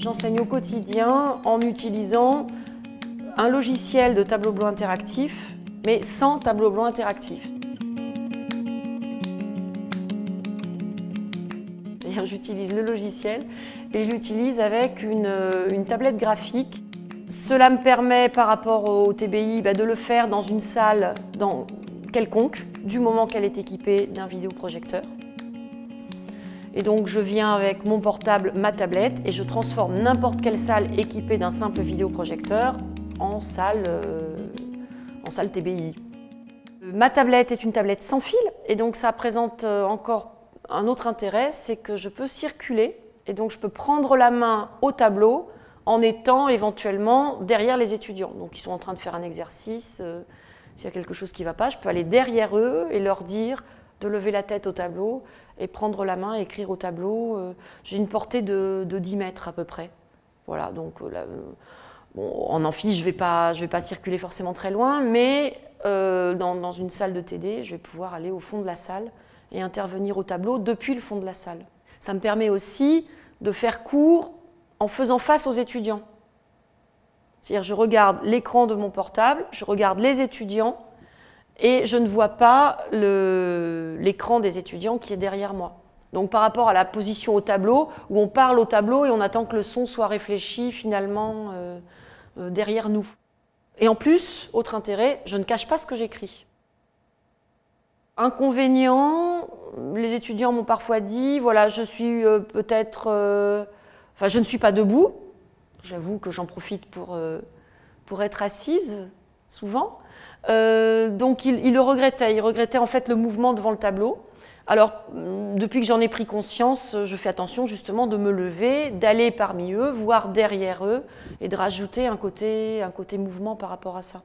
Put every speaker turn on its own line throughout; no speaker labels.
J'enseigne au quotidien en utilisant un logiciel de tableau blanc interactif, mais sans tableau blanc interactif. J'utilise le logiciel et je l'utilise avec une, une, tablette graphique. Cela me permet, par rapport au TBI, bah, de le faire dans une salle dans quelconque, du moment qu'elle est équipée d'un vidéoprojecteur. Et donc je viens avec mon portable, ma tablette, et je transforme n'importe quelle salle équipée d'un simple vidéoprojecteur en salle, euh, en salle TBI. Ma tablette est une tablette sans fil, et donc ça présente euh, encore un autre intérêt, c'est que je peux circuler, et donc je peux prendre la main au tableau en étant éventuellement derrière les étudiants. Donc ils sont en train de faire un exercice, euh, s'il y a quelque chose qui ne va pas, je peux aller derrière eux et leur dire de lever la tête au tableau et prendre la main et écrire au tableau. Euh, j'ai une portée de, 10 mètres à peu près. Voilà, donc euh, bon, en amphi, je ne vais, pas, circuler forcément très loin, mais euh, dans, dans, une salle de TD, je vais pouvoir aller au fond de la salle et intervenir au tableau depuis le fond de la salle. Ça me permet aussi de faire cours en faisant face aux étudiants. C'est-à-dire, je regarde l'écran de mon portable, je regarde les étudiants et je ne vois pas l'écran des étudiants qui est derrière moi. Donc par rapport à la position au tableau, où on parle au tableau et on attend que le son soit réfléchi finalement euh, euh, derrière nous. Et en plus, autre intérêt, je ne cache pas ce que j'écris. Inconvénient, les étudiants m'ont parfois dit, voilà, je suis euh, peut-être, enfin, je ne suis pas debout. J'avoue que j'en profite pour, pour être assise souvent. Euh, donc il, le regrettait, il regrettait en fait le mouvement devant le tableau. Alors mm, depuis que j'en ai pris conscience, je fais attention justement de me lever, d'aller parmi eux, voir derrière eux et de rajouter un côté, un côté mouvement par rapport à ça,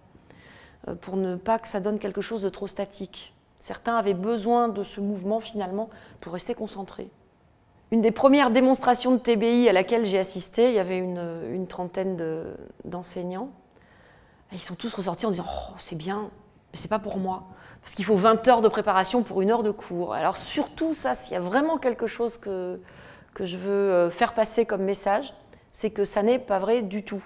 euh, pour ne pas que ça donne quelque chose de trop statique. Certains avaient besoin de ce mouvement finalement pour rester concentrés. Une des premières démonstrations de TBI à laquelle j'ai assisté, il y avait une trentaine d'enseignants ils sont tous ressortis en disant Oh, c'est bien, mais c'est pas pour moi. Parce qu'il faut 20 heures de préparation pour une heure de cours. Alors, surtout, ça, s'il y a vraiment quelque chose que, que je veux euh, faire passer comme message, c'est que ça n'est pas vrai du tout.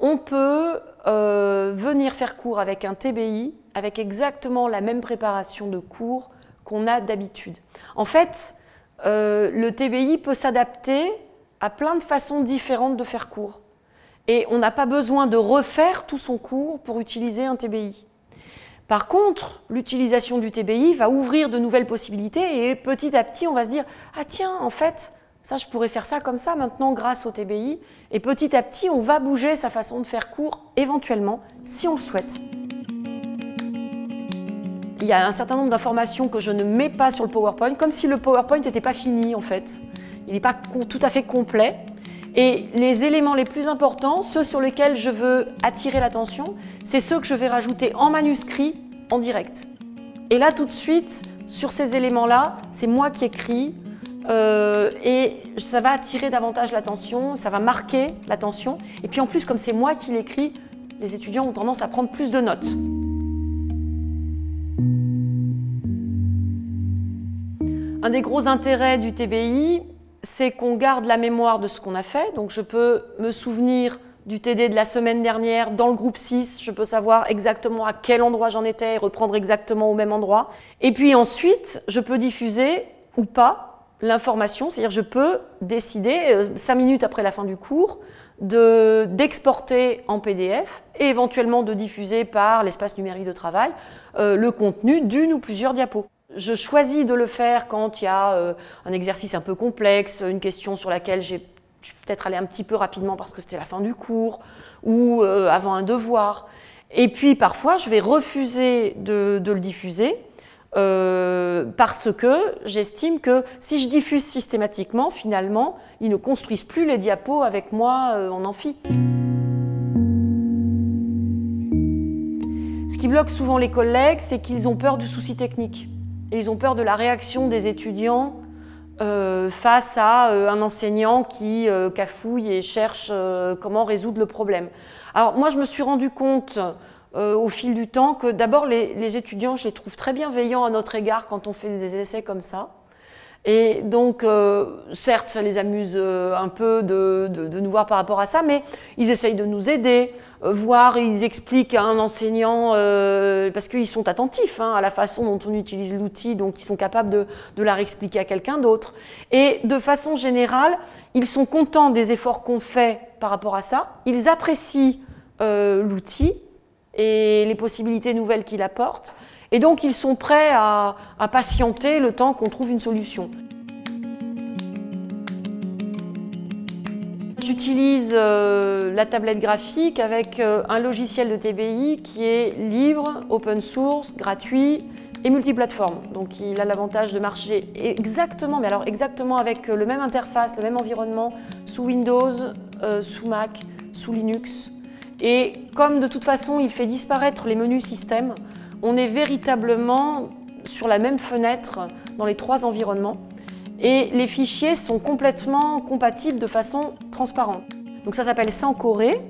On peut euh, venir faire cours avec un TBI avec exactement la même préparation de cours qu'on a d'habitude. En fait, euh, le TBI peut s'adapter à plein de façons différentes de faire cours et on n'a pas besoin de refaire tout son cours pour utiliser un TBI. Par contre, l'utilisation du TBI va ouvrir de nouvelles possibilités et petit à petit, on va se dire Ah, tiens, en fait, ça, je pourrais faire ça comme ça maintenant grâce au TBI. Et petit à petit, on va bouger sa façon de faire cours, éventuellement, si on le souhaite. Il y a un certain nombre d'informations que je ne mets pas sur le PowerPoint, comme si le PowerPoint n'était pas fini en fait. Il n'est pas tout à fait complet. Et les éléments les plus importants, ceux sur lesquels je veux attirer l'attention, c'est ceux que je vais rajouter en manuscrit en direct. Et là, tout de suite, sur ces éléments-là, c'est moi qui écris euh, et ça va attirer davantage l'attention, ça va marquer l'attention. Et puis en plus, comme c'est moi qui l'écris, les étudiants ont tendance à prendre plus de notes. Un des gros intérêts du TBI, c'est qu'on garde la mémoire de ce qu'on a fait. Donc je peux me souvenir du TD de la semaine dernière dans le groupe 6, je peux savoir exactement à quel endroit j'en étais et reprendre exactement au même endroit. Et puis ensuite, je peux diffuser ou pas l'information, c'est-à-dire je peux décider, euh, cinq minutes après la fin du cours, d'exporter en PDF et éventuellement de diffuser par l'espace numérique de travail euh, le contenu d'une ou plusieurs diapos. Je choisis de le faire quand il y a euh, un exercice un peu complexe, une question sur laquelle j'ai peut-être allé un petit peu rapidement parce que c'était la fin du cours ou euh, avant un devoir. Et puis parfois, je vais refuser de, le diffuser euh, parce que j'estime que si je diffuse systématiquement, finalement, ils ne construisent plus les diapos avec moi en amphi. Ce qui bloque souvent les collègues, c'est qu'ils ont peur du souci technique. Et ils ont peur de la réaction des étudiants euh, face à euh, un enseignant qui euh, cafouille et cherche comment résoudre le problème. Alors moi, je me suis rendu compte au fil du temps que d'abord, les, les, étudiants, je les trouve très bienveillants à notre égard quand on fait des essais comme ça. Et donc, euh, certes, ça les amuse euh, un peu de, de, nous voir par rapport à ça, mais ils essayent de nous aider, euh, voire ils expliquent à un enseignant, parce qu'ils sont attentifs hein, à la façon dont on utilise l'outil, donc ils sont capables de, de la réexpliquer à quelqu'un d'autre. Et de façon générale, ils sont contents des efforts qu'on fait par rapport à ça, ils apprécient l'outil et les possibilités nouvelles qu'il apporte. Et donc ils sont prêts à, patienter le temps qu'on trouve une solution. J'utilise euh, la tablette graphique avec euh, un logiciel de TBI qui est libre, open source, gratuit et multiplateforme. Donc il a l'avantage de marcher exactement, mais alors exactement avec le même interface, le même environnement sous Windows, euh, sous Mac, sous Linux. Et comme de toute façon il fait disparaître les menus système, on est véritablement sur la même fenêtre dans les trois environnements et les fichiers sont complètement compatibles de façon transparente. Donc ça s'appelle Sankoré,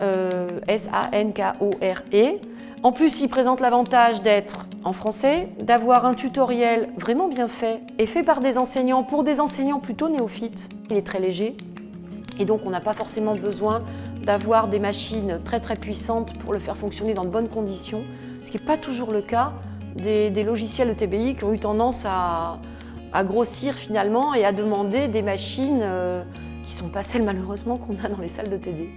euh, S-A-N-K-O-R-E. En plus, il présente l'avantage d'être en français, d'avoir un tutoriel vraiment bien fait et fait par des enseignants pour des enseignants plutôt néophytes. Il est très léger et donc on n'a pas forcément besoin d'avoir des machines très très puissantes pour le faire fonctionner dans de bonnes conditions ce qui n'est pas toujours le cas des, logiciels de TBI qui ont eu tendance à, grossir finalement et à demander des machines euh, qui ne sont pas celles malheureusement qu'on a dans les salles de TD.